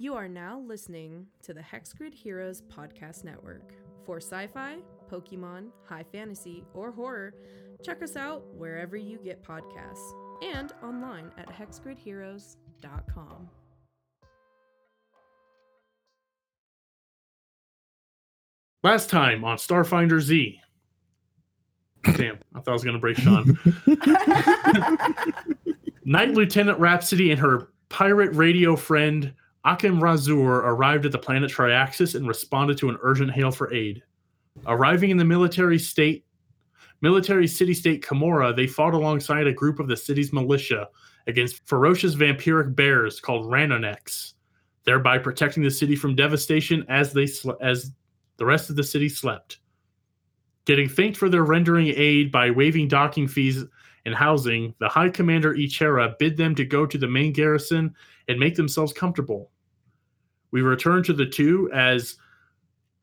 You are now listening to the Hexgrid Heroes Podcast Network. For sci fi, Pokemon, high fantasy, or horror, check us out wherever you get podcasts and online at hexgridheroes.com. Last time on Starfinder Z. Damn, I thought I was going to break Sean. Night Lieutenant Rhapsody and her pirate radio friend Akim Razur arrived at the planet Triaxus and responded to an urgent hail for aid. Arriving in the military state, military city-state Kamora, they fought alongside a group of the city's militia against ferocious vampiric bears called Ranonex, thereby protecting the city from devastation as they sl- as the rest of the city slept. Getting thanked for their rendering aid by waiving docking fees and housing, the High Commander Ichera bid them to go to the main garrison and make themselves comfortable. We return to the two as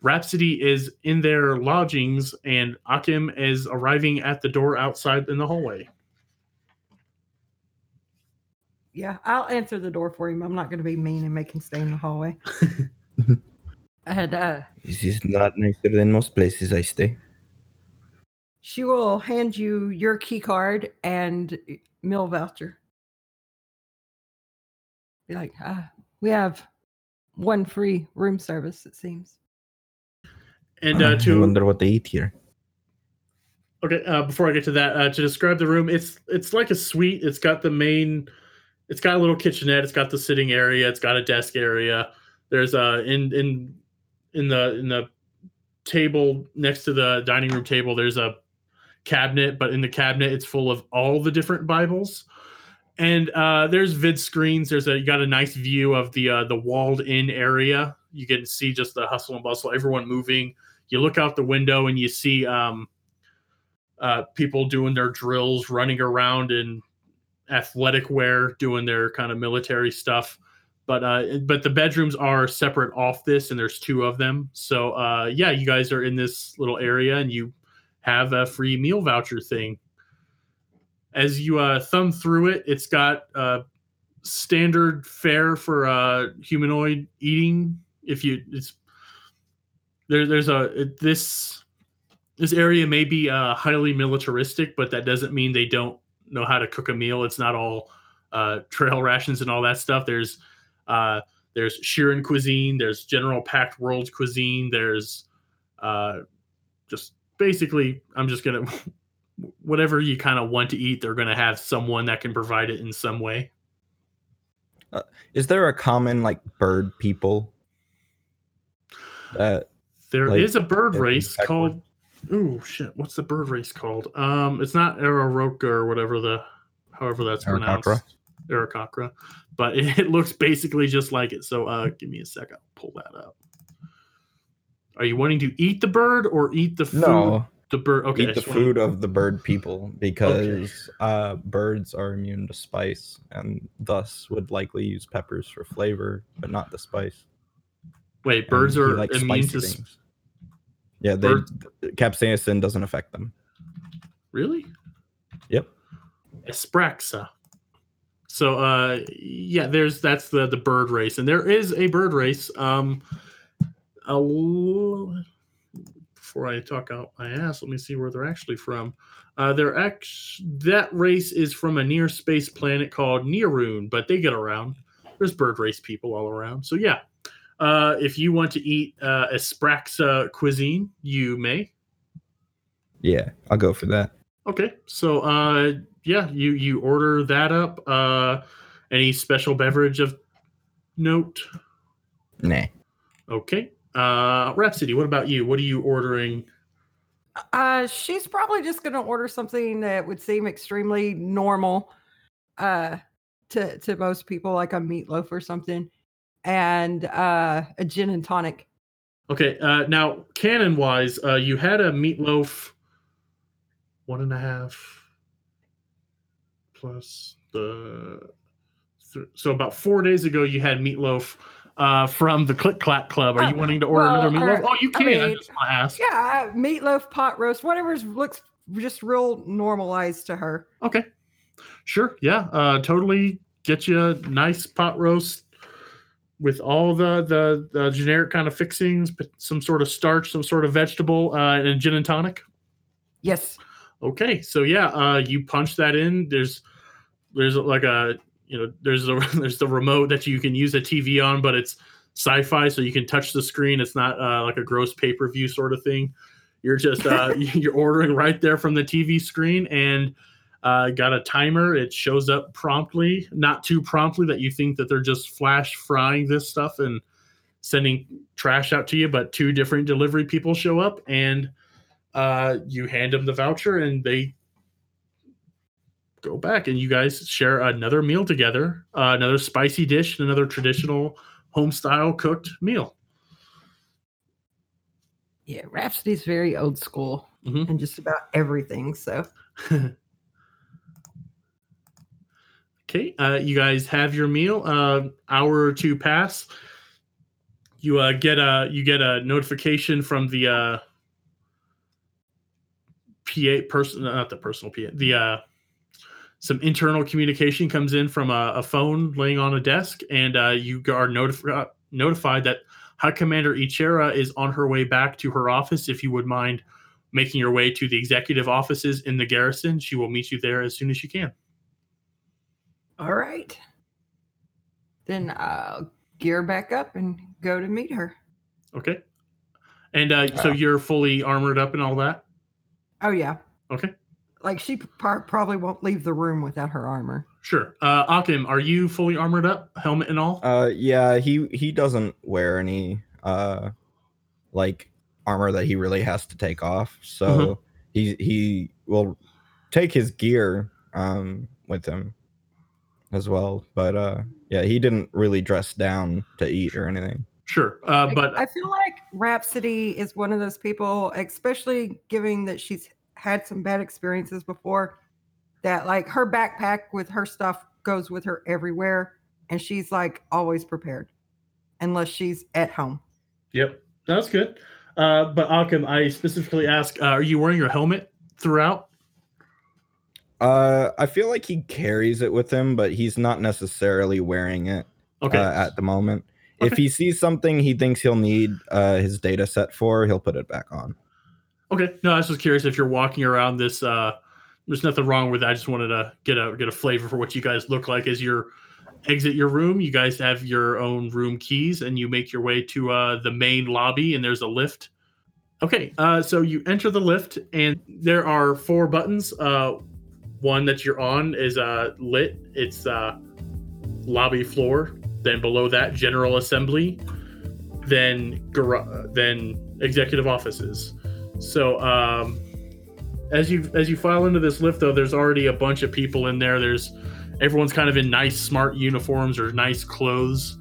Rhapsody is in their lodgings and Akim is arriving at the door outside in the hallway. Yeah, I'll answer the door for him. I'm not going to be mean and make him stay in the hallway. and uh, This is not nicer than most places I stay. she will hand you your key card and meal voucher. Be like, ah, we have one free room service, it seems. And uh, I to wonder what they eat here. Okay, uh, before I get to that, uh, to describe the room, it's it's like a suite. It's got the main, it's got a little kitchenette. It's got the sitting area. It's got a desk area. There's a in in in the in the table next to the dining room table. There's a cabinet, but in the cabinet, it's full of all the different Bibles. And uh, there's vid screens. There's a you got a nice view of the uh, the walled in area. You can see just the hustle and bustle, everyone moving. You look out the window and you see um, uh, people doing their drills, running around in athletic wear, doing their kind of military stuff. But uh, but the bedrooms are separate off this, and there's two of them. So uh, yeah, you guys are in this little area, and you have a free meal voucher thing. As you uh, thumb through it, it's got uh, standard fare for uh, humanoid eating. If you, it's there. There's a this this area may be uh, highly militaristic, but that doesn't mean they don't know how to cook a meal. It's not all uh, trail rations and all that stuff. There's uh, there's Shirren cuisine. There's General Pact World cuisine. There's uh, just basically, I'm just gonna whatever you kind of want to eat. They're gonna have someone that can provide it in some way. Is there a common like bird people? That There is Like, a bird race called. Ooh, shit! What's the bird race called? Um, it's not Araroka or whatever the, however that's pronounced. Aarakocra, but it, it looks basically just like it. So, uh, give me a sec. I'll pull that up. Are you wanting to eat the bird or eat the food? no, the bird. Okay, eat the food of the bird people because uh, birds are immune to spice and thus would likely use peppers for flavor, but not the spice. Wait, birds And are likes immune to. things. Yeah, they Birds- capsaicin doesn't affect them. Really? Yep. Espraksa. So uh yeah, there's that's the the bird race. And there is a bird race. Um a l- before I talk out my ass, let me see where they're actually from. Uh they're act that race is from a near space planet called Nearune, but they get around. There's bird race people all around. So yeah. Uh if you want to eat uh Espraksa cuisine, you may. Yeah, I'll go for that. Okay, so uh, yeah, you you order that up. Uh, any special beverage of note? Nah. Okay. Uh, Rhapsody, what about you? What are you ordering? Uh, she's probably just going to order something that would seem extremely normal uh, to, to most people, like a meatloaf or something, and uh, a gin and tonic. Okay, uh, now canon wise, uh, you had a meatloaf, one and a half plus the th- so about four days ago you had meatloaf uh, from the Click Clack Club. Are you Oh, wanting to order well, another meatloaf? uh, oh, you can. I, mean, just want to ask. Yeah, uh, meatloaf, pot roast, whatever looks just real normalized to her. Okay. Sure. Yeah. Uh, totally get you a nice pot roast with all the, the the generic kind of fixings, some sort of starch, some sort of vegetable, uh, and gin and tonic. Yes. Okay, so yeah, uh, you punch that in. There's there's like a you know there's a there's the remote that you can use a TV on, but it's sci-fi, so you can touch the screen. It's not uh, like a gross pay per view sort of thing. You're just uh, you're ordering right there from the TV screen, and uh, got a timer. It shows up promptly, not too promptly that you think that they're just flash frying this stuff and sending trash out to you. But two different delivery people show up, and uh, you hand them the voucher, and they go back, and you guys share another meal together, uh, another spicy dish, and another traditional home style cooked meal. Yeah, Rhapsody's very old school Mhm. and just about everything. So Okay, uh, you guys have your meal. Uh, hour or two pass. You uh, get a you get a notification from the uh, PA person, not the personal PA. The uh, some internal communication comes in from a, a phone laying on a desk, and uh, you are notified notified that High Commander Ichera is on her way back to her office. If you would mind making your way to the executive offices in the garrison, she will meet you there as soon as she can. all right. Then I'll gear back up and go to meet her. Okay. And uh, so Uh. you're fully armored up and all that. Oh yeah. Okay. Like she par- probably won't leave the room without her armor. Sure. Uh, Akim, are you fully armored up, helmet and all? Uh, yeah, he he doesn't wear any uh, like armor that he really has to take off. So Mhm. he he will take his gear um with him as well. But uh, yeah, he didn't really dress down to eat or anything. Sure. Uh, Like, but I feel like Rhapsody is one of those people, especially given that she's had some bad experiences before, that like her backpack with her stuff goes with her everywhere. And she's like always prepared unless she's at home. yep, that's good. Uh, but Akim, I specifically ask, uh, are you wearing your helmet throughout? Uh, I feel like he carries it with him, but he's not necessarily wearing it Okay. uh, at the moment. If he sees something he thinks he'll need uh, his data set for, he'll put it back on. Okay. No, I was just curious if you're walking around this. Uh, there's nothing wrong with that. I just wanted to get a get a flavor for what you guys look like as you exit your room. You guys have your own room keys, and you make your way to uh, the main lobby, and there's a lift. Okay, uh, so you enter the lift, and there are four buttons. Uh, one that you're on is uh, lit. It's uh, lobby floor. Then below that, general assembly. Then gar- then executive offices. So um, as you as you file into this lift, though, there's already a bunch of people in there. There's everyone's kind of in nice, smart uniforms or nice clothes.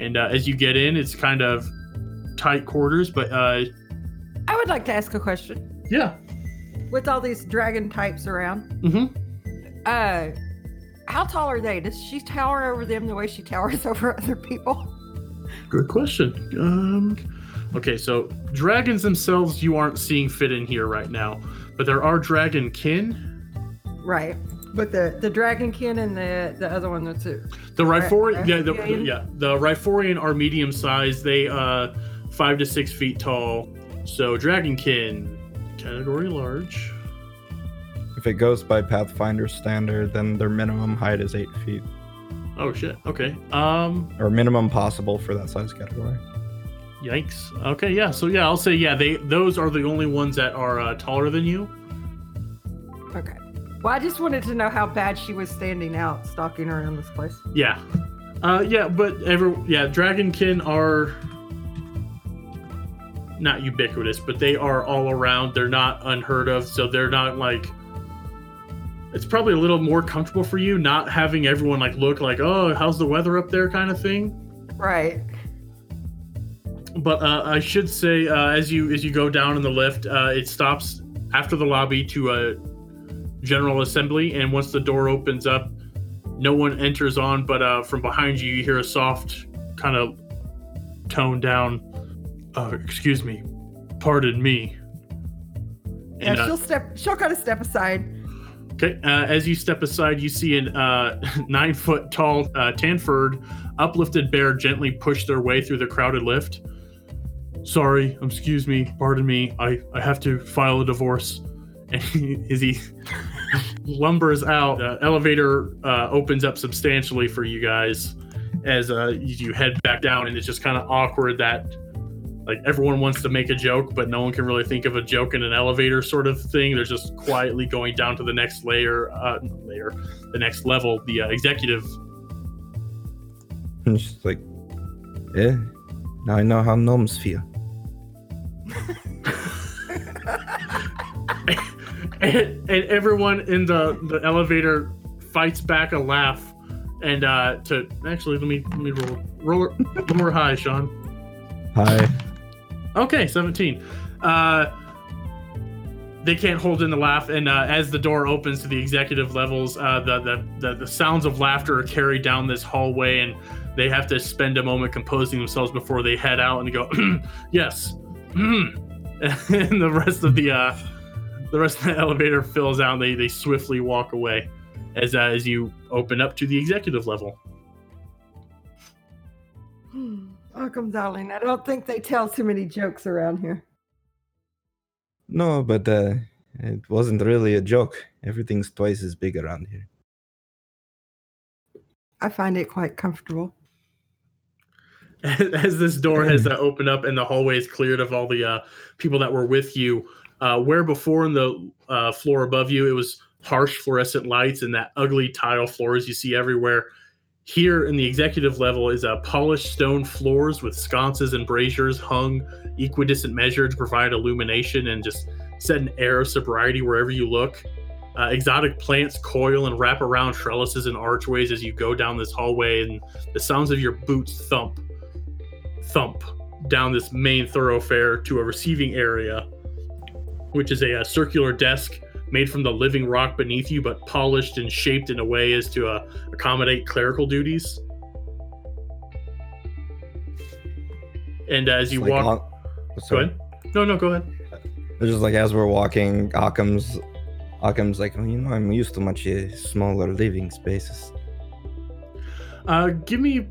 And uh, as you get in, it's kind of tight quarters, but uh, I would like to ask a question. yeah. With all these dragon types around, Mm-hmm. uh, how tall are they? Does she tower over them the way she towers over other people? Good question. Um, okay, so dragons themselves you aren't seeing fit in here right now, but there are dragon kin. Right. But the the dragonkin and the the other one that's it. The Right, Ryphorian, yeah, the, Ryphorian? yeah, the Ryphorian are medium sized. They uh five to six feet tall. So dragonkin, category large. If it goes by Pathfinder standard, then their minimum height is eight feet, Oh shit. Okay. Um. or minimum possible for that size category. Yikes. Okay. Yeah. So yeah, I'll say yeah. They those are the only ones that are uh, taller than you. Okay. Well, I just wanted to know how bad she was standing out, stalking around this place. Yeah. Uh. Yeah. But every yeah, dragonkin are not ubiquitous, but they are all around. They're not unheard of. So they're not like. It's probably a little more comfortable for you not having everyone like look like oh how's the weather up there kind of thing. Right. But uh, I should say, uh, as you as you go down in the lift, uh, it stops after the lobby to a general assembly, and once the door opens up, no one enters on. But uh, from behind you, you hear a soft, kind of toned down. Uh, excuse me, pardon me. Yeah, And, uh, she'll step. She'll kind of step aside. Okay, uh, as you step aside, you see an uh, nine foot tall uh, Tanford uplifted bear gently push their way through the crowded lift. Sorry, um, excuse me, pardon me. I, I have to file a divorce. And he, as he lumbers out, the elevator uh, opens up substantially for you guys as uh, you head back down, and it's just kind of awkward that like everyone wants to make a joke, but no one can really think of a joke in an elevator sort of thing. They're just quietly going down to the next layer, uh, layer, the next level, the uh, executive. And she's like, yeah, now I know how gnomes feel. And, and everyone in the, the elevator fights back a laugh. And uh, to actually, let me let me roll roll one more high, Sean. Hi. Okay, 17. Uh, they can't hold in the laugh, and uh, as the door opens to the executive levels, uh, the, the, the the sounds of laughter are carried down this hallway, and they have to spend a moment composing themselves before they head out and go, "Yes," and the rest of the uh, the rest of the elevator fills out. And they they swiftly walk away as uh, as you open up to the executive level. Welcome, darling. I don't think they tell too many jokes around here. No, but uh, it wasn't really a joke. Everything's twice as big around here. I find it quite comfortable. as this door has uh, opened up and the hallway is cleared of all the uh, people that were with you, uh, where before in the uh, floor above you it was harsh fluorescent lights and that ugly tile floors you see everywhere. Here in the executive level is uh, polished stone floors with sconces and braziers hung equidistant measure to provide illumination and just set an air of sobriety wherever you look. Uh, exotic plants coil and wrap around trellises and archways as you go down this hallway, and the sounds of your boots thump, thump down this main thoroughfare to a receiving area, which is a, uh circular desk made from the living rock beneath you, but polished and shaped in a way as to uh, accommodate clerical duties. And as you like walk, on- go ahead. No, no, go ahead. It's just like as we're walking, Akim's Akim's like, oh, you know, I'm used to much uh, smaller living spaces. Uh, give me.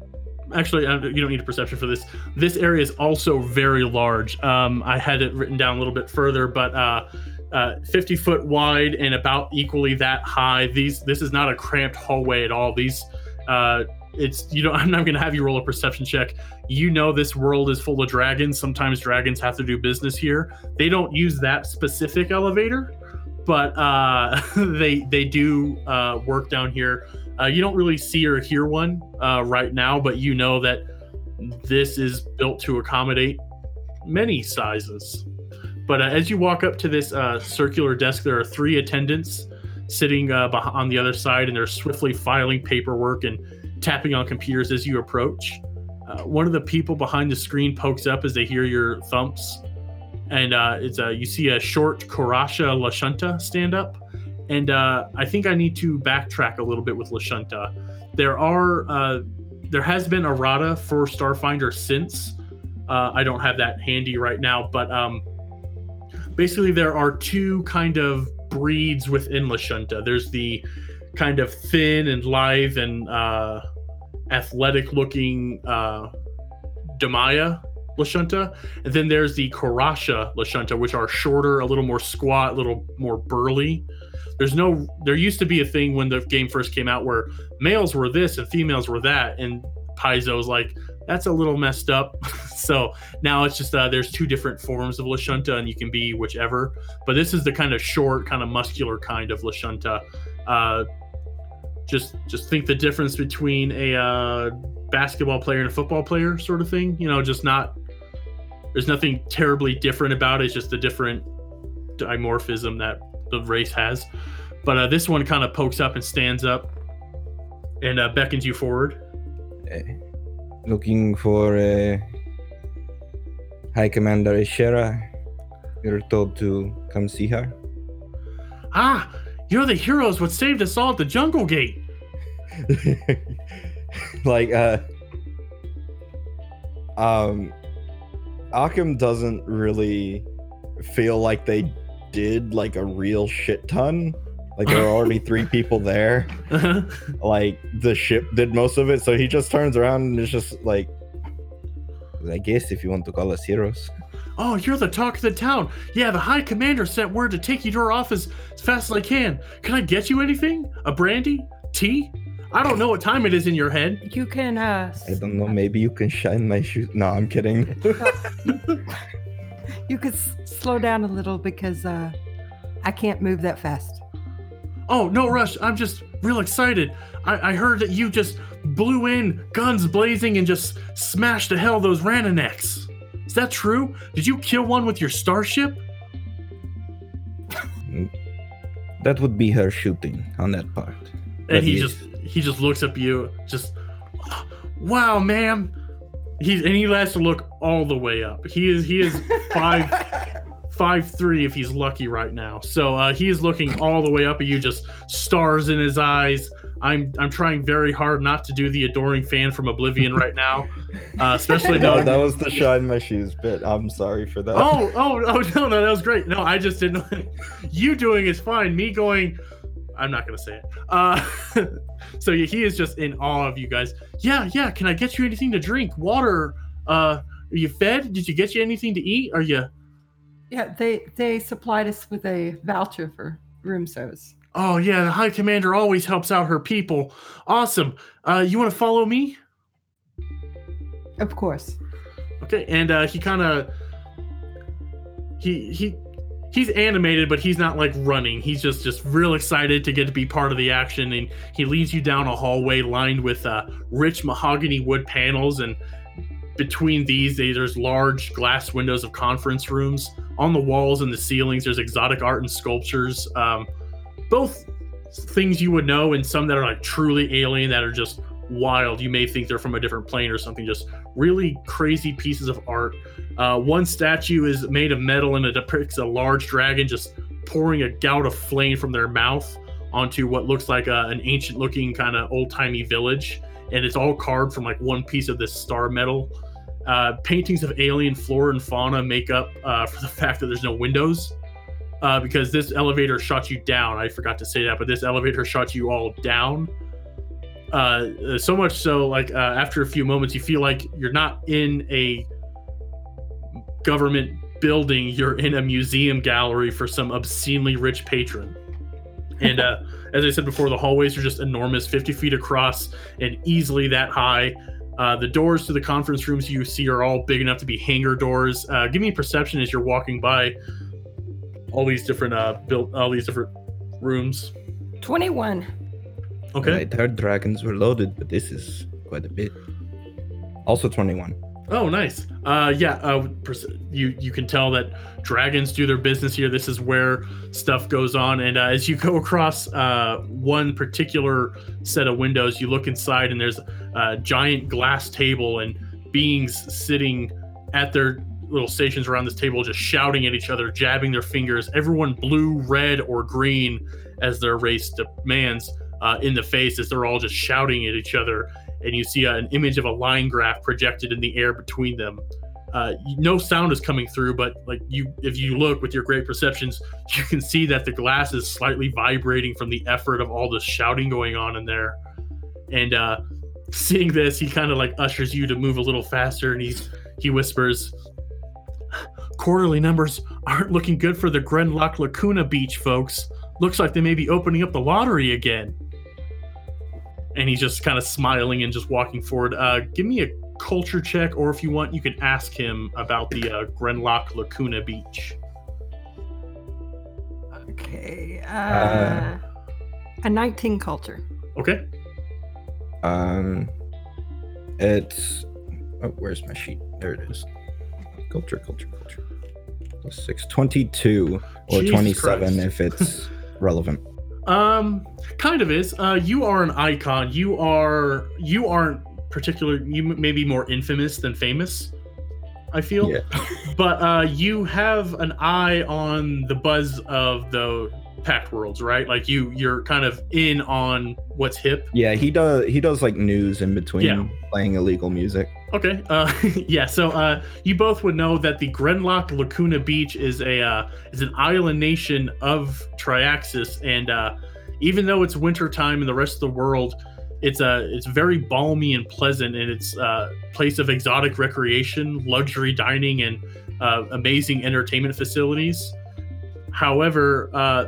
Actually, you don't need a perception for this. This area is also very large. Um, I had it written down a little bit further, but uh, uh, 50 foot wide and about equally that high. These. This is not a cramped hallway at all. These. Uh, it's you know I'm not going to have you roll a perception check. You know this world is full of dragons. Sometimes dragons have to do business here. They don't use that specific elevator, but uh, they they do uh, work down here. Uh, you don't really see or hear one uh, right now, but you know that this is built to accommodate many sizes. But uh, as you walk up to this uh, circular desk, there are three attendants sitting uh, on the other side, and they're swiftly filing paperwork and tapping on computers as you approach. Uh, one of the people behind the screen pokes up as they hear your thumps, and it's you see a short Korasha Lashunta stand up, and uh, I think I need to backtrack a little bit with Lashunta. There are uh, there has been errata for Starfinder since. Uh, I don't have that handy right now, but um, basically there are two kind of breeds within Lashunta. There's the kind of thin and lithe and uh, athletic looking uh, Damaya Lashunta. And then there's the Korasha Lashunta, which are shorter, a little more squat, a little more burly. There's no, there used to be a thing when the game first came out where males were this and females were that. And Paizo's like, that's a little messed up. so now it's just, uh, there's two different forms of Lashunta and you can be whichever. But this is the kind of short, kind of muscular kind of Lashunta. Uh, just just think the difference between a uh, basketball player and a football player sort of thing you know just not there's nothing terribly different about it it's just a different dimorphism that the race has but uh, this one kind of pokes up and stands up and uh, beckons you forward Uh, looking for uh, High Commander Ishera. You're told to come see her. ah you're the heroes what saved us all at the jungle gate like uh um Akim doesn't really feel like they did like a real shit ton Like there were already three people there. Uh-huh. Like the ship did most of it, so he just turns around and is just like, I guess if you want to call us heroes. Oh, you're the talk of the town. Yeah, the High Commander sent word to take you to our office as fast as I can. Can I get you anything? A brandy? Tea? I don't know what time it is in your head. You can uh I don't know. Maybe you can shine my shoes. No, I'm kidding. you could s- slow down a little because uh I can't move that fast. Oh, no rush. I'm just real excited. I, I heard that you just blew in, guns blazing, and just smashed to hell those Rananeks. Is that true? Did you kill one with your starship? that would be her shooting on that part. And But he he- just he just looks up at you, just wow, ma'am. He's and he has to look all the way up. He is he is five five three if he's lucky right now. So uh, he is looking all the way up at you, just stars in his eyes. I'm I'm trying very hard not to do the adoring fan from Oblivion right now, uh, especially No, that was the shine my shoes bit. I'm sorry for that. Oh, oh, oh, no, no, that was great. No, I just didn't. you doing is fine. Me going, I'm not gonna say it. Uh, so yeah, he is just in awe of you guys. Yeah, yeah. Can I get you anything to drink? Water? Uh, are you fed? Did you get you anything to eat? Are you? Yeah, they they supplied us with a voucher for room service. Oh yeah, the High Commander always helps out her people. Awesome. Uh, you want to follow me? Of course. Okay, and uh, he kind of he he he's animated, but he's not like running. He's just just real excited to get to be part of the action, and he leads you down a hallway lined with uh, rich mahogany wood panels, and between these, there's large glass windows of conference rooms. On the walls and the ceilings, there's exotic art and sculptures. Um, both things you would know, and some that are like truly alien, that are just wild. You may think they're from a different plane or something. Just really crazy pieces of art. Uh, one statue is made of metal and it depicts a large dragon just pouring a gout of flame from their mouth onto what looks like a, an ancient looking kind of old timey village. And it's all carved from like one piece of this star metal. Uh, paintings of alien flora and fauna make up uh, for the fact that there's no windows. Uh, because this elevator shot you down. I forgot to say that, but this elevator shot you all down uh, so much so like uh, after a few moments you feel like you're not in a government building you're in a museum gallery for some obscenely rich patron. And uh, as i said before the hallways are just enormous 50 feet across and easily that high. Uh, the doors to the conference rooms you see are all big enough to be hangar doors. Uh, give me a perception as you're walking by all these different uh built all these different rooms. Twenty okay I heard dragons were loaded, but this is quite a bit. Also 21. Oh, nice. Uh, yeah. Uh, you you can tell that dragons do their business here. This is where stuff goes on. And uh, as you go across uh, one particular set of windows, you look inside, and there's a giant glass table and beings sitting at their little stations around this table, just shouting at each other, jabbing their fingers. Everyone blue, red, or green, as their race demands, uh, in the face as they're all just shouting at each other and you see uh, an image of a line graph projected in the air between them. Uh, no sound is coming through, but like you, if you look with your great perceptions, you can see that the glass is slightly vibrating from the effort of all the shouting going on in there. And uh, seeing this, he kind of like ushers you to move a little faster, and he's he whispers, "Quarterly numbers aren't looking good for the Grenlock Lacuna Beach, folks. Looks like they may be opening up the lottery again." And he's just kind of smiling and just walking forward. Uh, give me a culture check, or if you want, you can ask him about the uh, Grenlock Lacuna Beach. Okay. Uh, Uh, a nineteen culture. Okay. Um, it's oh, where's my sheet? There it is. Culture, culture, culture. Plus Six twenty-two or Jesus twenty-seven Christ. if it's relevant. Um, kind of is. Uh, you are an icon. You are. You aren't particular. You may be more infamous than famous. I feel. Yeah. but uh, you have an eye on the buzz of the pact worlds, right? Like you you're kind of in on what's hip. Yeah, he does. He does like news in between Yeah. playing illegal music. Okay. Uh, yeah. So uh, you both would know that the Grenlock Lacuna Beach is a uh, is an island nation of Triaxus, and uh, even though it's winter time in the rest of the world, it's uh, it's very balmy and pleasant, and it's a place of exotic recreation, luxury dining, and uh, amazing entertainment facilities. However, uh,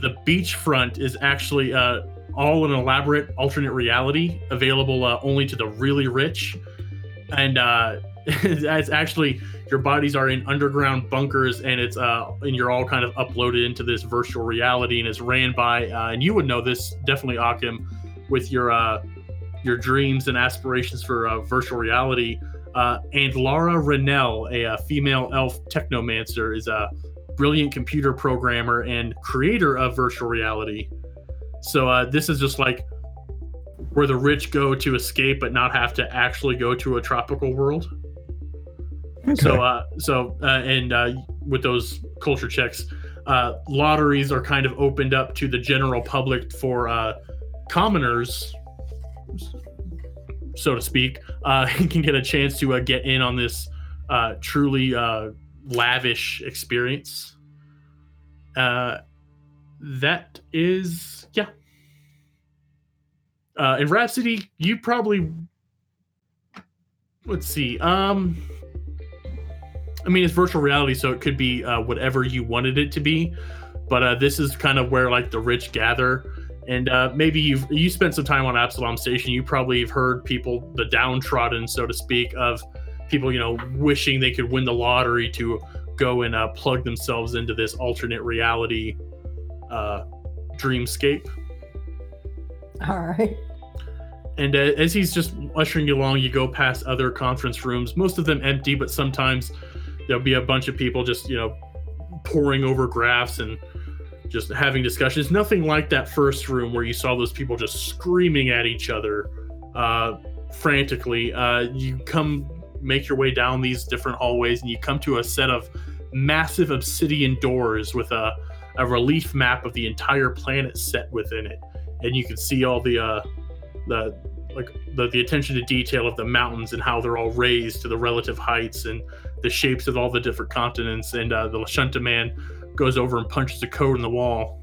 the beachfront is actually uh, all an elaborate alternate reality available uh, only to the really rich. And uh it's actually your bodies are in underground bunkers and it's uh and you're all kind of uploaded into this virtual reality and it's ran by uh, and you would know this definitely Akim with your uh your dreams and aspirations for uh, virtual reality. Uh and Laura Rennell a, uh female elf technomancer is a brilliant computer programmer and creator of virtual reality so uh this is just like where the rich go to escape but not have to actually go to a tropical world. So uh so uh, and uh with those culture checks, uh lotteries are kind of opened up to the general public for uh commoners so to speak, uh can get a chance to uh, get in on this uh truly uh lavish experience. Uh that is yeah uh, in Rhapsody, you probably let's see. Um, I mean, it's virtual reality, so it could be uh, whatever you wanted it to be. But uh, this is kind of where like the rich gather, and uh, maybe you've you spent some time on Absalom Station. You probably have heard people, the downtrodden, so to speak, of people you know wishing they could win the lottery to go and uh, plug themselves into this alternate reality uh, dreamscape. All right. And uh, as he's just ushering you along, you go past other conference rooms, most of them empty, but sometimes there'll be a bunch of people just, you know, pouring over graphs and just having discussions. Nothing like that first room where you saw those people just screaming at each other uh, frantically. Uh, you come, make your way down these different hallways, and you come to a set of massive obsidian doors with a, a relief map of the entire planet set within it. And you can see all the uh, the like the, the attention to detail of the mountains and how they're all raised to the relative heights and the shapes of all the different continents and uh, the Lashunta man goes over and punches a code in the wall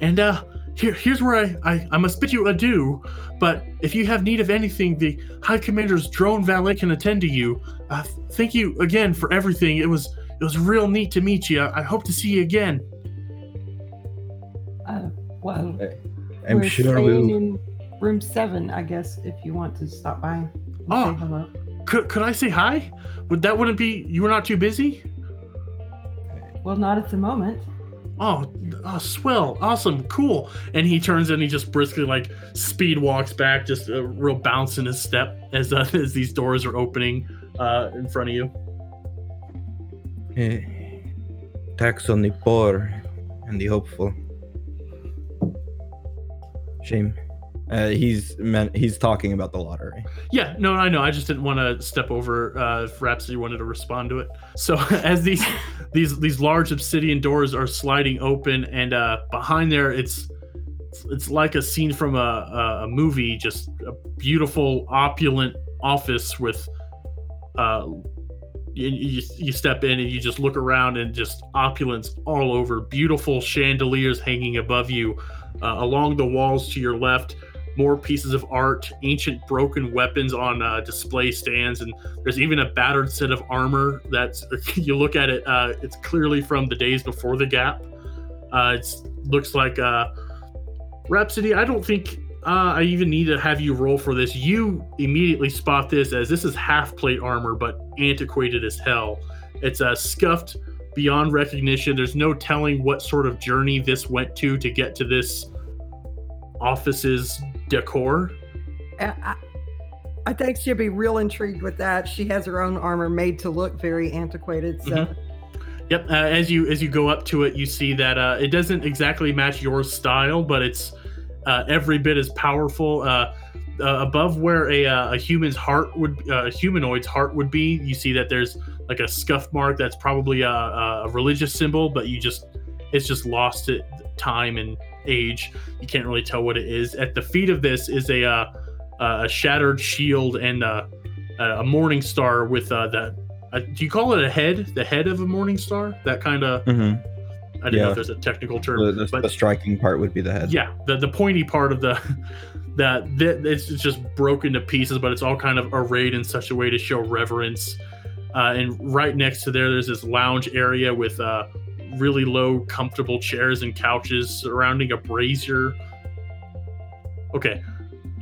and uh here here's where I, I i must bid you adieu but if you have need of anything the high commander's drone valet can attend to you uh, thank you again for everything it was it was real neat to meet you i, I hope to see you again Uh, well, I'm we're sure staying we'll. in room seven, I guess, if you want to stop by and Oh. say hello. could, could i say hi would that wouldn't be you were not too busy Well, not at the moment. Oh, oh, swell, awesome, cool. And he turns and he just briskly like speed walks back, just a real bounce in his step as uh, as these doors are opening uh, in front of you. Eh, tax on the poor and the hopeful. Shame. Uh, he's meant he's talking about the lottery. Yeah, no, I know. I just didn't want to step over uh, if Rhapsody wanted to respond to it. So as these these these large obsidian doors are sliding open, and uh, behind there, it's it's like a scene from a, a, movie. Just a beautiful, opulent office with. Uh, you, you, you step in and you just look around and just opulence all over. Beautiful chandeliers hanging above you. Uh, along the walls to your left, more pieces of art, ancient broken weapons on uh, display stands, and there's even a battered set of armor that's you look at it. Uh, it's clearly from the days before the gap. Uh, it looks like uh, Rhapsody. I don't think uh, I even need to have you roll for this. You immediately spot this as this is half plate armor, but antiquated as hell. It's uh, scuffed beyond recognition. There's no telling what sort of journey this went to to get to this office's decor. I, think she'll be real intrigued with that. She has her own armor made to look very antiquated. So, Mhm. Yep. Uh, as you as you go up to it, you see that uh, it doesn't exactly match your style, but it's uh, every bit as powerful. Uh, uh, above where a, uh, a human's heart would, uh, a humanoid's heart would be, you see that there's like a scuff mark that's probably a, a religious symbol, but you just it's just lost it time and age. You can't really tell what it is. At the feet of this is a uh, a shattered shield and uh, a morning star with uh, that. Uh, do you call it a head? The head of a morning star? That kind of. Mhm. I don't know if there's a technical term, The, the, but the striking part would be the head. yeah, the the pointy part of the that that it's just broken to pieces, but it's all kind of arrayed in such a way to show reverence. Uh, and right next to there, there's this lounge area with uh, really low, comfortable chairs and couches surrounding a brazier. Okay.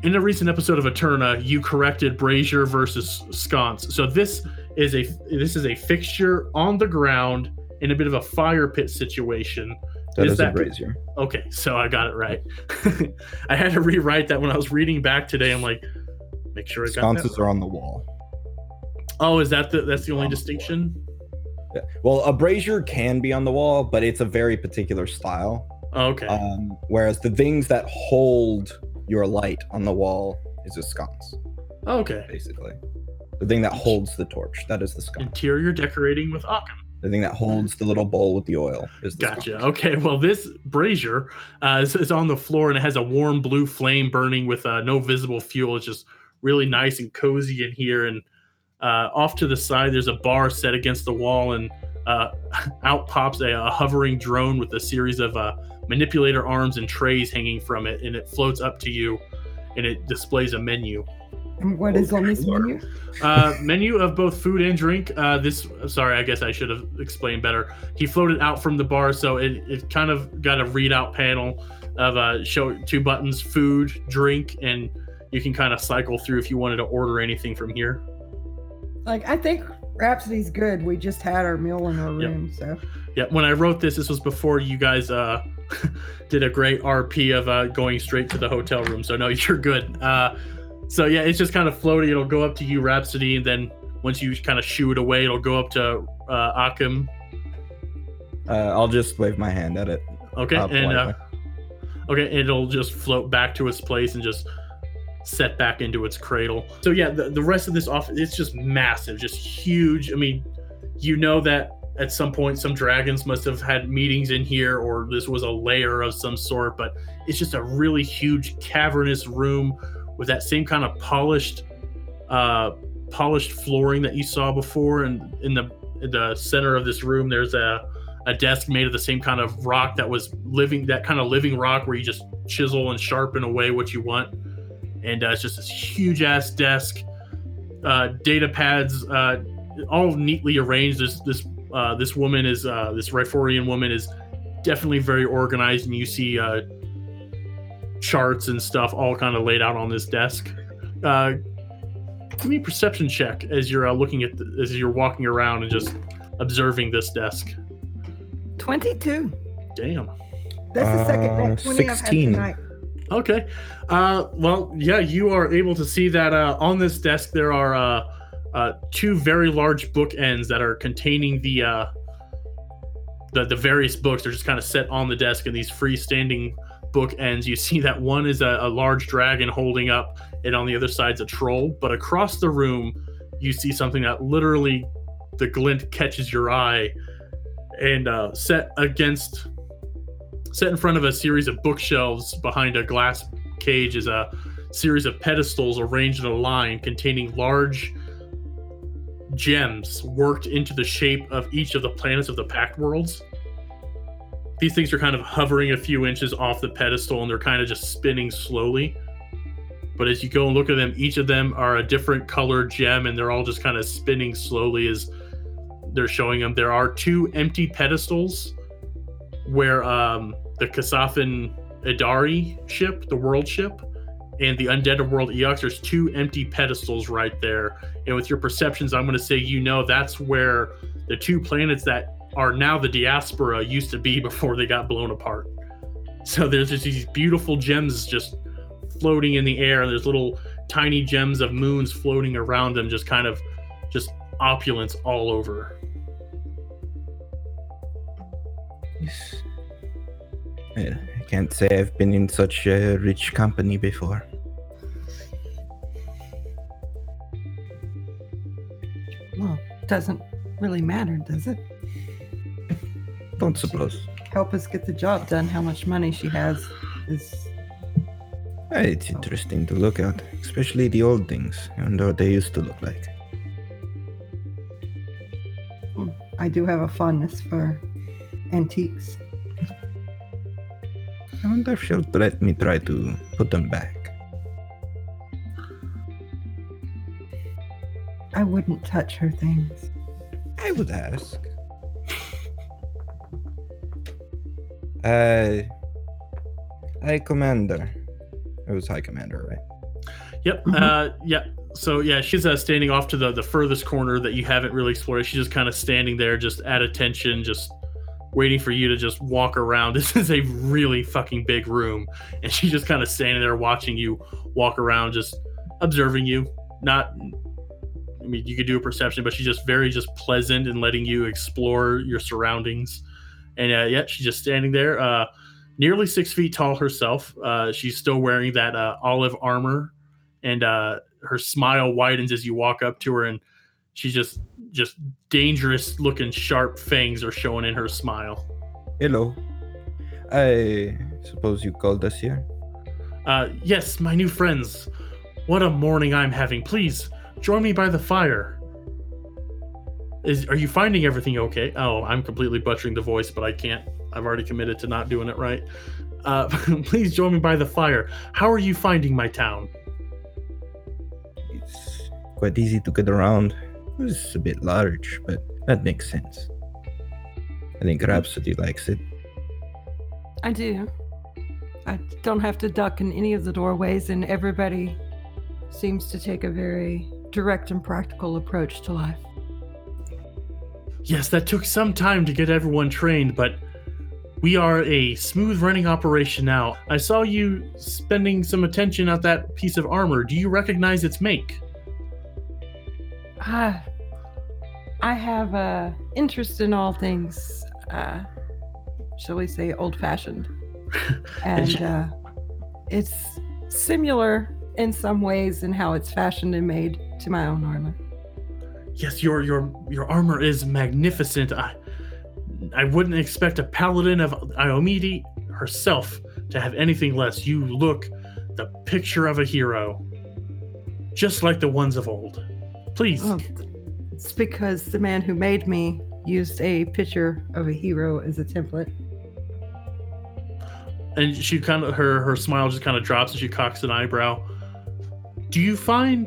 In a recent episode of Eterna, you corrected brazier versus sconce. So this is a this is a fixture on the ground in a bit of a fire pit situation. that is is, that- a brazier. Okay, so I got it right. I had to rewrite that when I was reading back today. I'm like, make sure I got Sconces that. are on the wall. Oh, is that the that's the only On the distinction? Yeah. Well, a brazier can be on the wall, but it's a very particular style. Oh, okay, Um, whereas the things that hold your light on the wall is a sconce, okay. basically. The thing that holds the torch, that is the sconce. Interior decorating with Akim. The thing that holds the little bowl with the oil is the Gotcha. sconce. Okay, well, this brazier uh, is, is on the floor and it has a warm blue flame burning with uh, no visible fuel. It's just really nice and cozy in here. And uh, off to the side, there's a bar set against the wall, and uh, out pops a, a hovering drone with a series of uh, manipulator arms and trays hanging from it, and it floats up to you, and it displays a menu. And what is on this menu? Uh, menu of both food and drink. Uh, this, sorry, I guess I should have explained better. He floated out from the bar, so it, it kind of got a readout panel of uh, show two buttons: food, drink, and you can kind of cycle through if you wanted to order anything from here. Like, I think Rhapsody's good. We just had our meal in our Yep. room, so Yeah, when I wrote this, this was before you guys uh, did a great RP of uh, going straight to the hotel room. So no, you're good. Uh, so yeah, it's just kind of floating. It'll go up to you, Rhapsody, and then once you kind of shoo it away, it'll go up to uh, Akim. Uh, I'll just wave my hand at it. Okay, uh, and uh, okay, it'll just float back to its place and just set back into its cradle. So yeah, the, the rest of this office it's just massive, just huge. I mean, you know that at some point some dragons must have had meetings in here or this was a layer of some sort, but it's just a really huge cavernous room with that same kind of polished uh polished flooring that you saw before and in the in the center of this room there's a a desk made of the same kind of rock that was living that kind of living rock where you just chisel and sharpen away what you want and uh, it's just this huge ass desk uh, data pads uh, all neatly arranged. This this uh, this woman is uh, this Ryphorian woman is definitely very organized and you see uh, charts and stuff all kind of laid out on this desk. Uh, give me a perception check as you're uh, looking at the, as you're walking around and just observing this desk. 22. damn. That's the second Uh, best 20 I've had 16. Okay. Uh, well, yeah, you are able to see that uh, on this desk there are uh, uh, two very large bookends that are containing the uh, the the various books. They're just kind of set on the desk in these freestanding bookends. You see that one is a, a large dragon holding up, and on the other side's a troll. But across the room, you see something that literally the glint catches your eye, and uh, set against set in front of a series of bookshelves behind a glass cage is a series of pedestals arranged in a line containing large gems worked into the shape of each of the planets of the Pact Worlds. These things are kind of hovering a few inches off the pedestal and they're kind of just spinning slowly. But as you go and look at them each of them are a different colored gem and they're all just kind of spinning slowly as they're showing them. There are two empty pedestals where um, the Kasathan Idari ship, the world ship, and the undead of world Eox, there's two empty pedestals right there. And with your perceptions, I'm going to say you know that's where the two planets that are now the diaspora used to be before they got blown apart. So there's just these beautiful gems just floating in the air, and there's little tiny gems of moons floating around them, just kind of just opulence all over. I I can't say I've been in such a rich company before. Well, doesn't really matter, does it? Don't suppose. help us get the job done. How much money she has is Uh, It's interesting to look at, especially the old things. and what they used to look like. I do have a fondness for antiques. I wonder if she'll let me try to put them back. I wouldn't touch her things. I would ask. Uh, High Commander. It was High Commander, right? Yep. Mhm. Uh, yeah. So yeah, she's uh, standing off to the the furthest corner that you haven't really explored. She's just kind of standing there, just at attention, just waiting for you to just walk around. This is a really fucking big room, and she's just kind of standing there watching you walk around, just observing you. Not, I mean, you could do a perception, but she's just very just pleasant and letting you explore your surroundings. And uh, yeah, she's just standing there, uh, nearly six feet tall herself. Uh, she's still wearing that uh, olive armor and uh, her smile widens as you walk up to her, and she's just just dangerous looking sharp fangs are showing in her smile. Hello. I suppose you called us here. Uh, yes, my new friends, what a morning I'm having. Please join me by the fire. Is are you finding everything okay? Oh, I'm completely butchering the voice, but I can't. I've already committed to not doing it right. Uh, please join me by the fire. How are you finding my town? It's quite easy to get around. It's a bit large, but that makes sense. I think Rhapsody likes it. I do. I don't have to duck in any of the doorways, and everybody seems to take a very direct and practical approach to life. Yes, that took some time to get everyone trained, but we are a smooth running operation now. I saw you spending some attention at that piece of armor. Do you recognize its make? Ah, I have a interest in all things, uh, shall we say, old-fashioned, and uh, it's similar in some ways in how it's fashioned and made to my own armor. Yes, your your your armor is magnificent. I I wouldn't expect a paladin of Iomedae herself to have anything less. You look the picture of a hero, just like the ones of old. Please, it's because the man who made me used a picture of a hero as a template. and she kind of her her smile just kind of drops and she cocks an eyebrow do you find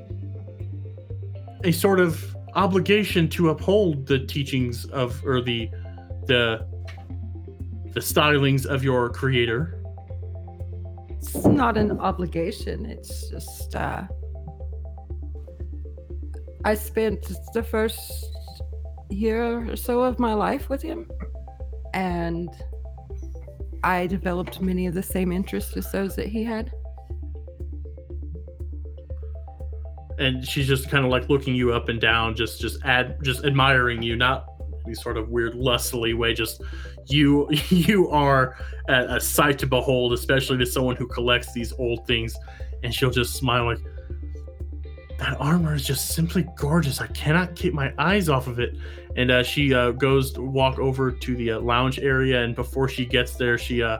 a sort of obligation to uphold the teachings of or the the the stylings of your creator It's not an obligation. It's just uh I spent the first year or so of my life with him and I developed many of the same interests as those that he had. and she's just kind of like looking you up and down just just ad just admiring you not any sort of weird lustily way just you you are a, a sight to behold especially to someone who collects these old things and she'll just smile like that armor is just simply gorgeous i cannot keep my eyes off of it and uh, she uh, goes to walk over to the uh, lounge area and before she gets there she uh,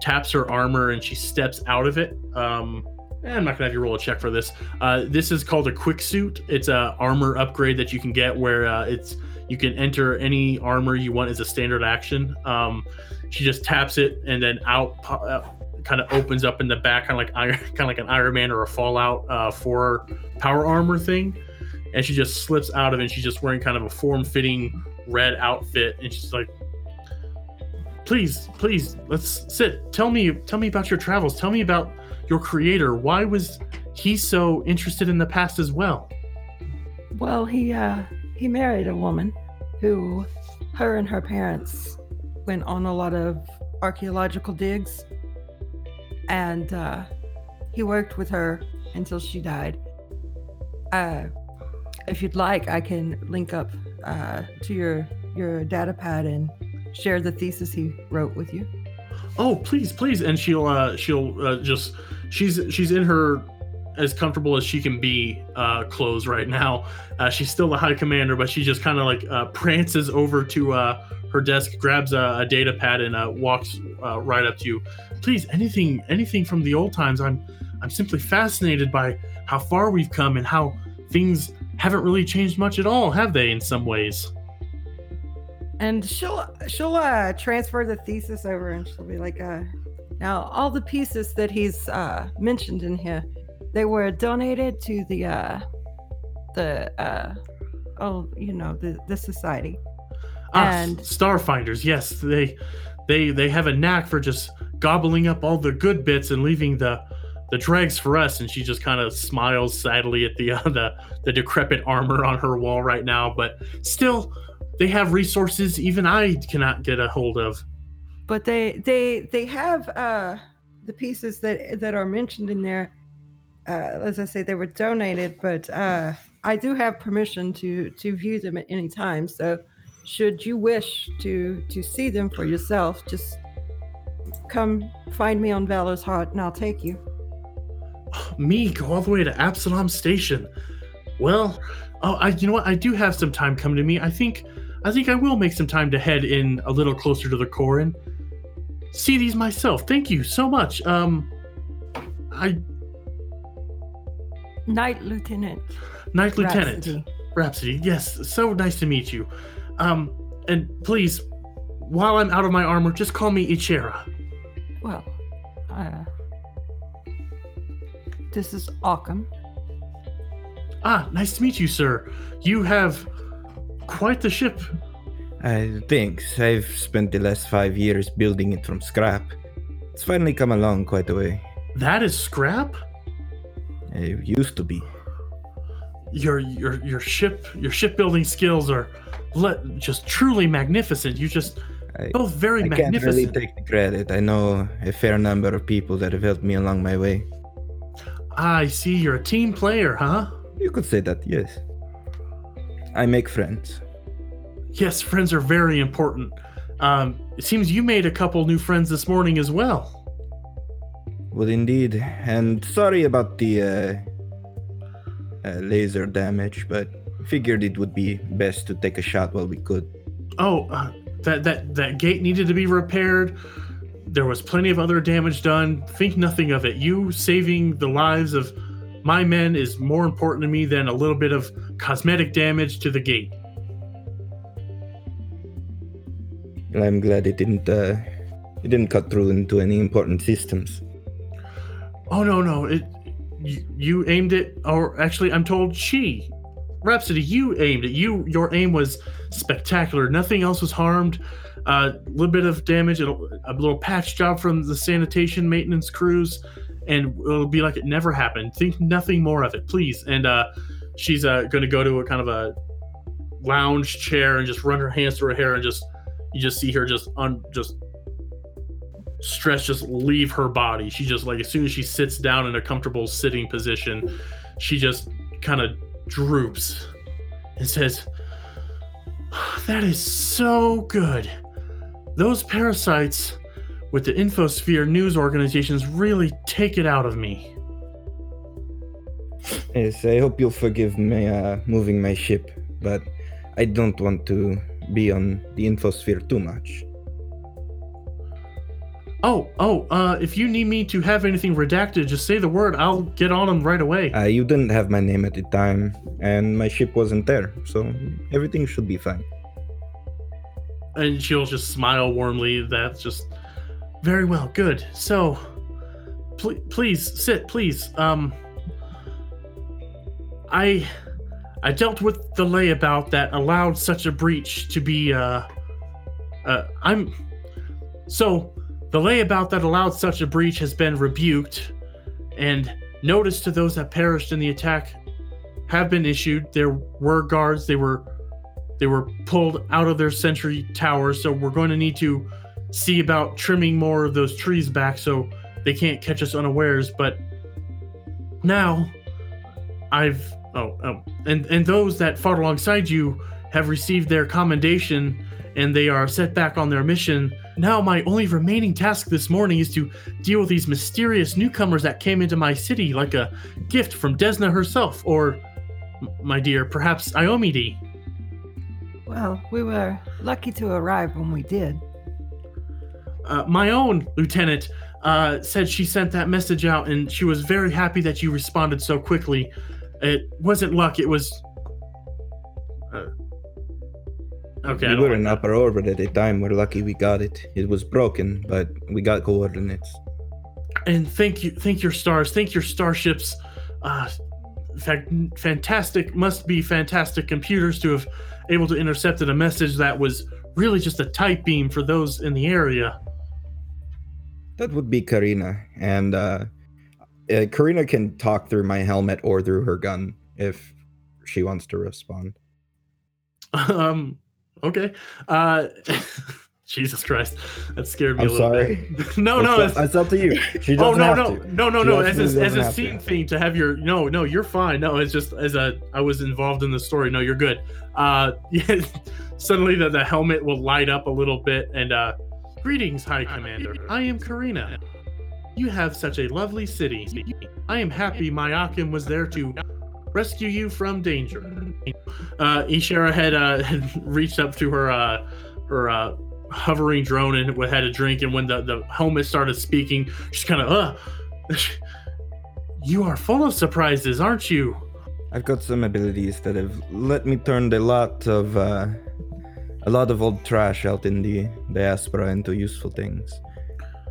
taps her armor and she steps out of it um, eh, i'm not gonna have you roll a check for this uh, this is called a quick suit. It's a armor upgrade that you can get where uh, it's you can enter any armor you want as a standard action. Um, she just taps it and then out po- kind of opens up in the back, kind of like iron, kind of like an Iron Man or a Fallout uh, for power armor thing. And she just slips out of it. And she's just wearing kind of a form-fitting red outfit, and she's like, "Please, please, let's sit. Tell me, tell me about your travels. Tell me about your creator. Why was he so interested in the past as well. Well, he uh he married a woman who her and her parents went on a lot of archaeological digs and uh he worked with her until she died. Uh if you'd like, I can link up uh to your your data pad and share the thesis he wrote with you. Oh, please, please, and she'll uh, she'll uh, just she's she's in her as comfortable as she can be uh, clothes right now. Uh, she's still the high commander, but she just kind of like uh, prances over to uh, her desk, grabs a, a data pad, and uh, walks uh, right up to you. Please, anything, anything from the old times. I'm, I'm simply fascinated by how far we've come and how things haven't really changed much at all, have they? In some ways. And she'll she'll uh transfer the thesis over and she'll be like, uh now all the pieces that he's uh mentioned in here, they were donated to the uh the uh oh you know the the society. Ah, And- Starfinders, yes, they, they, they have a knack for just gobbling up all the good bits and leaving the, the dregs for us. And she just kind of smiles sadly at the, uh, the, the decrepit armor on her wall right now. But still, they have resources even I cannot get a hold of. But they they they have uh the pieces that that are mentioned in there. Uh, as I say, they were donated, but uh, I do have permission to to view them at any time. So, should you wish to to see them for yourself, just come find me on Valor's Heart, and I'll take you. Me go all the way to Absalom Station. Well, oh, I you know what? I do have some time coming to me. I think I think I will make some time to head in a little closer to the core and see these myself. Thank you so much. Um, I Knight Lieutenant. Knight Lieutenant Rhapsody. Rhapsody. Yes, so nice to meet you. Um, and please, while I'm out of my armor, just call me Ichera. Well, uh, this is Akim. Ah, nice to meet you, sir. You have quite the ship. I thanks. I've spent the last five years building it from scrap. It's finally come along quite a way. That is scrap. It used to be. your your your ship your shipbuilding skills are le- just truly magnificent. You just I, both very I can't really magnificent. take the credit. I know a fair number of people that have helped me along my way. I see you're a team player, huh? You could say that, yes. I make friends. Yes, friends are very important. Um, it seems you made a couple new friends this morning as well. Well, indeed. And sorry about the uh, uh, laser damage, but figured it would be best to take a shot while we could. Oh, uh, that that that gate needed to be repaired. There was plenty of other damage done. Think nothing of it. You saving the lives of my men is more important to me than a little bit of cosmetic damage to the gate. Well, I'm glad it didn't. Uh, it didn't cut through into any important systems. Oh no no! It you, you aimed it, or actually, I'm told she, Rhapsody, you aimed it. You your aim was spectacular. Nothing else was harmed. A uh, little bit of damage, a, little patch job from the sanitation maintenance crews, and it'll be like it never happened. Think nothing more of it, please. And uh, she's uh, going to go to a kind of a lounge chair and just run her hands through her hair and just you just see her just un just stress just leave her body. She just like as soon as she sits down in a comfortable sitting position, she just kind of droops and says, "That is so good. Those parasites with the Infosphere news organizations really take it out of me." Yes, I hope you'll forgive me uh, moving my ship, but I don't want to be on the infosphere too much. Oh, oh, uh, if you need me to have anything redacted, just say the word. I'll get on them right away. Uh, you didn't have my name at the time, and my ship wasn't there, so everything should be fine. and she'll just smile warmly. That's just very well. Good. So, pl- please sit. Please. Um, I I dealt with the layabout that allowed such a breach to be. Uh, uh, I'm so the layabout that allowed such a breach has been rebuked, and notice to those that perished in the attack have been issued. There were guards. They were they were pulled out of their sentry towers, so we're going to need to see about trimming more of those trees back so they can't catch us unawares. But now, I've oh oh, and and those that fought alongside you have received their commendation and they are set back on their mission. Now, my only remaining task this morning is to deal with these mysterious newcomers that came into my city like a gift from Desna herself, or, my dear, perhaps Iomedae. Well, we were lucky to arrive when we did. Uh, my own lieutenant uh, said she sent that message out, and she was very happy that you responded so quickly. It wasn't luck; it was. Uh, okay, we were in upper orbit at the time. We're lucky we got it. It was broken, but we got coordinates. and thank you, thank your stars, thank your starships. Uh, fa- fantastic, must be fantastic computers to have able to intercepted a message that was really just a type beam for those in the area. That would be Karina, and uh, uh, Karina can talk through my helmet or through her gun if she wants to respond. Um. Okay. Uh. Jesus Christ, that scared me I'm a little sorry. bit. no, no, it's, it's, up, to you. She oh no, no, to. no, no, She no. As a, as a have to. scene thing to have your no, no, you're fine. No, it's just as a I was involved in the story. No, you're good. Uh, yeah, suddenly the, the helmet will light up a little bit and uh, greetings, High Commander. I am Karina. You have such a lovely city. I am happy my Akim was there to rescue you from danger. Uh, Ishara had uh, had reached up to her uh, her uh, hovering drone and had a drink, and when the, the helmet started speaking, she's kind of uh. You are full of surprises, aren't you? I've got some abilities that have let me turn a lot of uh, a lot of old trash out in the diaspora into useful things.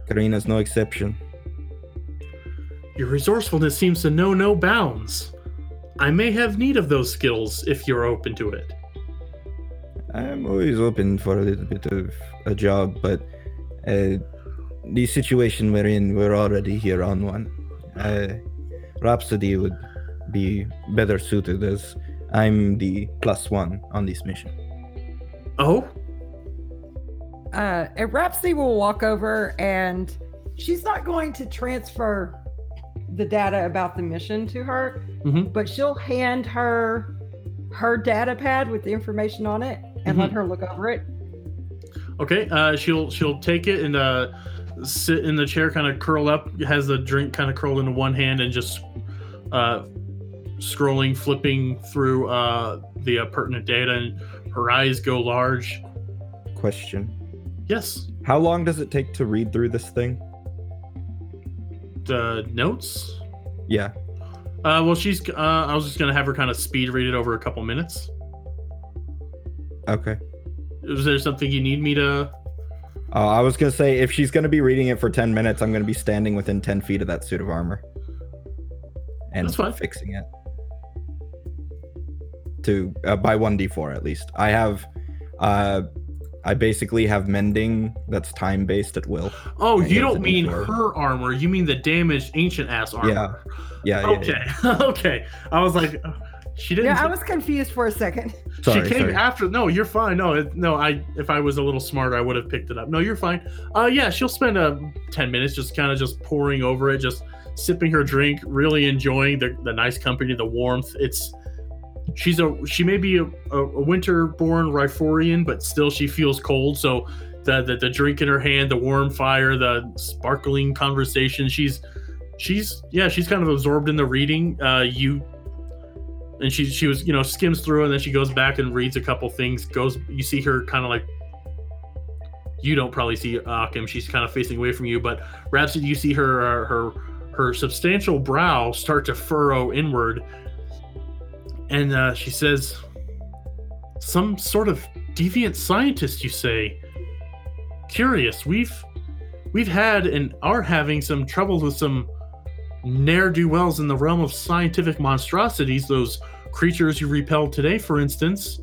Karina's no exception. Your resourcefulness seems to know no bounds. I may have need of those skills if you're open to it. I'm always open for a little bit of a job, but uh, the situation we're in, we're already here on one. Uh, Rhapsody would be better suited as I'm the plus one on this mission. Oh? Uh, and Rhapsody will walk over and she's not going to transfer the data about the mission to her, Mhm. but she'll hand her her data pad with the information on it and let Mhm. her look over it. Okay, uh, she'll she'll take it and uh, sit in the chair, kind of curl up, has the drink kind of curled into one hand, and just uh, scrolling, flipping through uh, the uh, pertinent data, and her eyes go large. Question: Yes, How long does it take to read through this thing? the notes. Yeah, Uh, well, she's. Uh, I was just gonna have her kind of speed read it over a couple minutes. okay. Is there something you need me to? Uh, I was gonna say if she's gonna be reading it for ten minutes, I'm gonna be standing within ten feet of that suit of armor and That's fine. fixing it. To uh, by one d4 at least. I have, uh, I basically have mending that's time based at will. Oh, I you don't mean D4. her armor. You mean the damaged ancient ass armor. Yeah, yeah, yeah. Okay. yeah. okay. I was like, uh, she didn't. Yeah, I was confused for a second. Sorry, she came sorry. after. No, you're fine. No, it, no. I if I was a little smarter, I would have picked it up. No, you're fine. Uh, yeah, she'll spend uh, ten minutes just kind of just pouring over it, just sipping her drink, really enjoying the the nice company, the warmth. It's she's a she may be a, a, a winter-born Ryphorian, but still she feels cold. So the, the the drink in her hand, the warm fire, the sparkling conversation. She's she's yeah, she's kind of absorbed in the reading. Uh, you and she she was you know skims through and then she goes back and reads a couple things goes you see her kind of like you don't probably see Akim she's kind of facing away from you but Rhapsody you see her her her substantial brow start to furrow inward and uh, she says some sort of deviant scientist you say? Curious. We've we've had and are having some trouble with some ne'er-do-wells in the realm of scientific monstrosities those creatures you repelled today for instance.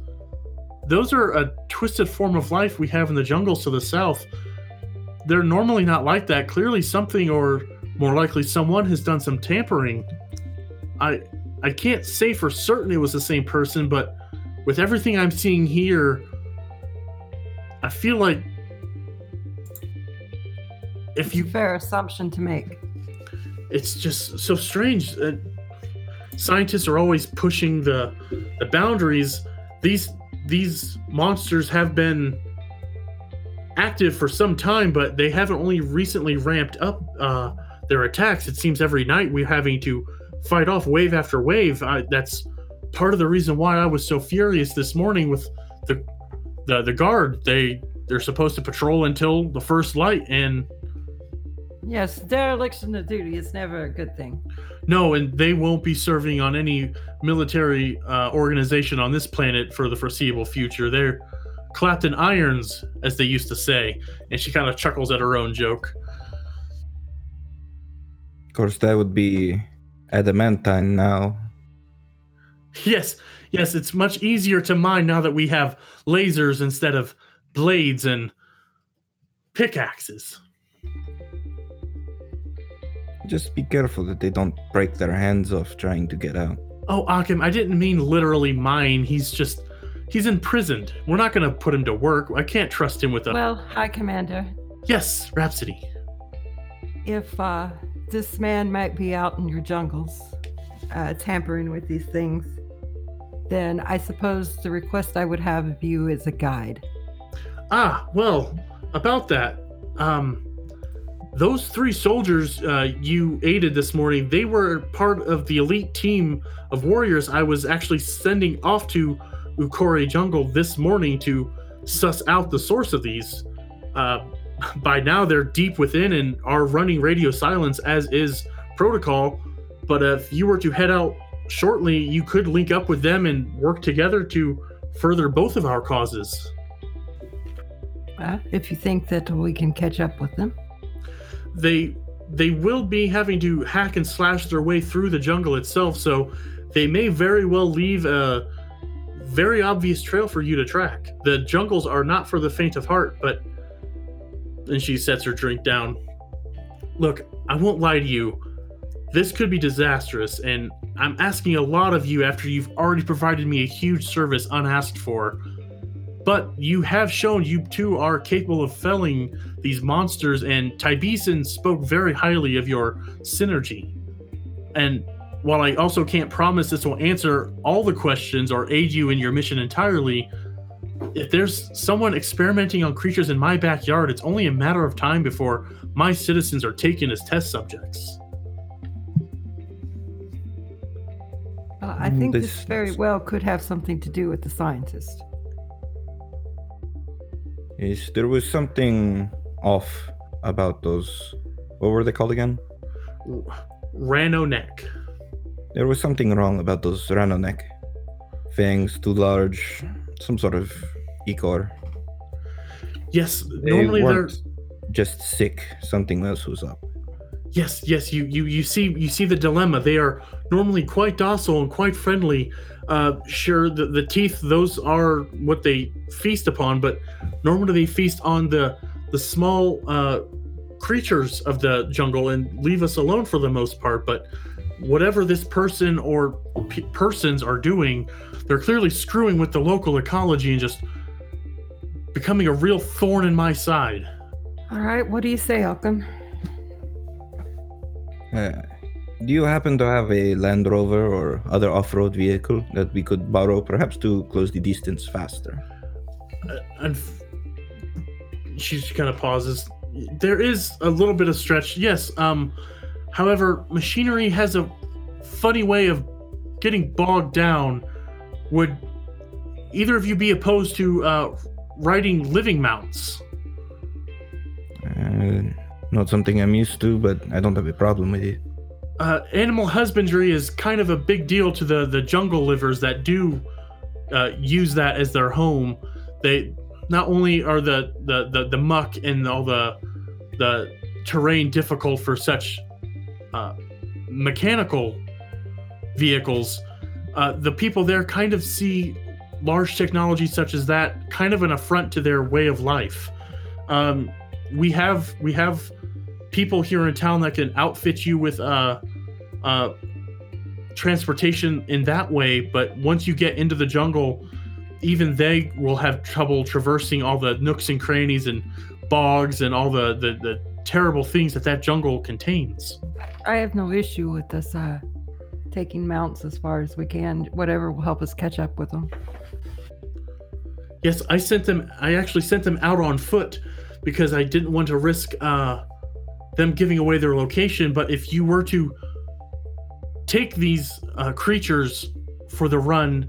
Those are a twisted form of life we have in the jungles to the south. They're normally not like that. Clearly something or more likely someone has done some tampering. I i can't say for certain it was the same person but with everything i'm seeing here i feel like if you fair assumption to make. it's just so strange. that scientists are always pushing the the boundaries. These these monsters have been active for some time, but they haven't only recently ramped up uh, their attacks. It seems every night we're having to fight off wave after wave. I, that's part of the reason why I was so furious this morning with the the the guard. They they're supposed to patrol until the first light, and Yes, dereliction of duty is never a good thing. no, and they won't be serving on any military uh, organization on this planet for the foreseeable future. They're clapped in irons, as they used to say, and she kind of chuckles at her own joke. Of course, that would be adamantine now. Yes, yes, it's much easier to mine now that we have lasers instead of blades and pickaxes. Just be careful that they don't break their hands off trying to get out. Oh, Akim, I didn't mean literally mine. He's just he's imprisoned. We're not going to put him to work. I can't trust him with a Well, High Commander, Yes, Rhapsody. if uh, this man might be out in your jungles, uh, tampering with these things, then I suppose the request I would have of you is a guide. Ah, well, about that. Um those three soldiers uh, you aided this morning, they were part of the elite team of warriors I was actually sending off to Ukori Jungle this morning to suss out the source of these. Uh, by now, they're deep within and are running radio silence as is protocol. But if you were to head out shortly, you could link up with them and work together to further both of our causes. If you think that we can catch up with them. they they will be having to hack and slash their way through the jungle itself so they may very well leave a very obvious trail for you to track the jungles are not for the faint of heart but and she sets her drink down. Look i won't lie to you. This could be disastrous and i'm asking a lot of you after you've already provided me a huge service unasked for. But you have shown you two are capable of felling these monsters, and Tybeson spoke very highly of your synergy. And while I also can't promise this will answer all the questions or aid you in your mission entirely, if there's someone experimenting on creatures in my backyard, it's only a matter of time before my citizens are taken as test subjects. Uh, I Mm, think this, this- very well could have something to do with the scientist. Yes, there was something off about those. What were they called again? Rano neck. There was something wrong about those rhino neck. Fangs too large, some sort of ecor. Yes, They normally they're just sick. Something else was up. Yes, yes, you you you see you see the dilemma. They are normally quite docile and quite friendly. Uh, sure, the, the teeth those are what they feast upon, but normally they feast on the the small uh, creatures of the jungle and leave us alone for the most part. But whatever this person or pe persons are doing, they're clearly screwing with the local ecology and just becoming a real thorn in my side. All right, what do you say, Akim? Uh, do you happen to have a Land Rover or other off-road vehicle that we could borrow, perhaps to close the distance faster? uh, and f- she kind of pauses. There is a little bit of stretch, yes. Um, however, machinery has a funny way of getting bogged down. Would either of you be opposed to uh, riding living mounts? Uh, not something I'm used to, but I don't have a problem with it. uh, animal husbandry is kind of a big deal to the the jungle livers that do uh, use that as their home. They not only are the the the, the muck and all the the terrain difficult for such uh, mechanical vehicles, uh, the people there kind of see large technology such as that kind of an affront to their way of life. Um, we have we have people here in town that can outfit you with uh, uh, transportation in that way, but once you get into the jungle, even they will have trouble traversing all the nooks and crannies and bogs and all the, the, the terrible things that that jungle contains. I have no issue with us uh, taking mounts as far as we can. Whatever will help us catch up with them. Yes, I sent them. I actually sent them out on foot because I didn't want to risk uh, them giving away their location. But if you were to take these uh, creatures for the run,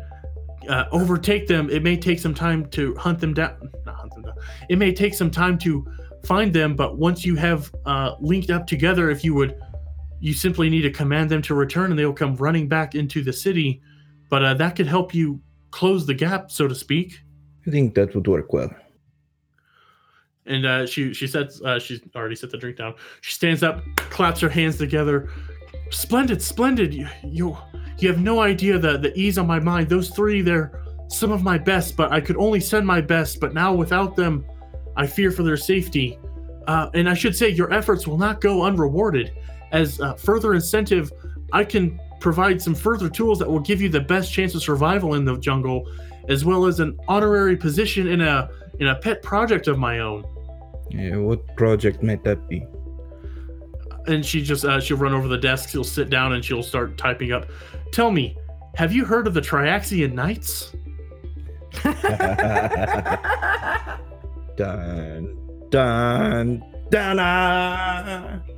uh, overtake them, it may take some time to hunt them down. Not hunt them down. It may take some time to find them, but once you have uh, linked up together, if you would, you simply need to command them to return, and they will come running back into the city. But uh, that could help you close the gap, so to speak. I think that would work well. And uh, she she sets uh, she's already set the drink down. She stands up, claps her hands together. Splendid, splendid. You you, you have no idea the the ease on my mind. Those three, they're some of my best, but I could only send my best. But now without them, I fear for their safety. Uh, and I should say, your efforts will not go unrewarded. As uh, further incentive, I can provide some further tools that will give you the best chance of survival in the jungle, as well as an honorary position in a in a pet project of my own. Yeah, what project might that be? and she just uh, she'll run over the desk she'll sit down and she'll start typing up tell me have you heard of the triaxian knights dun dun dun.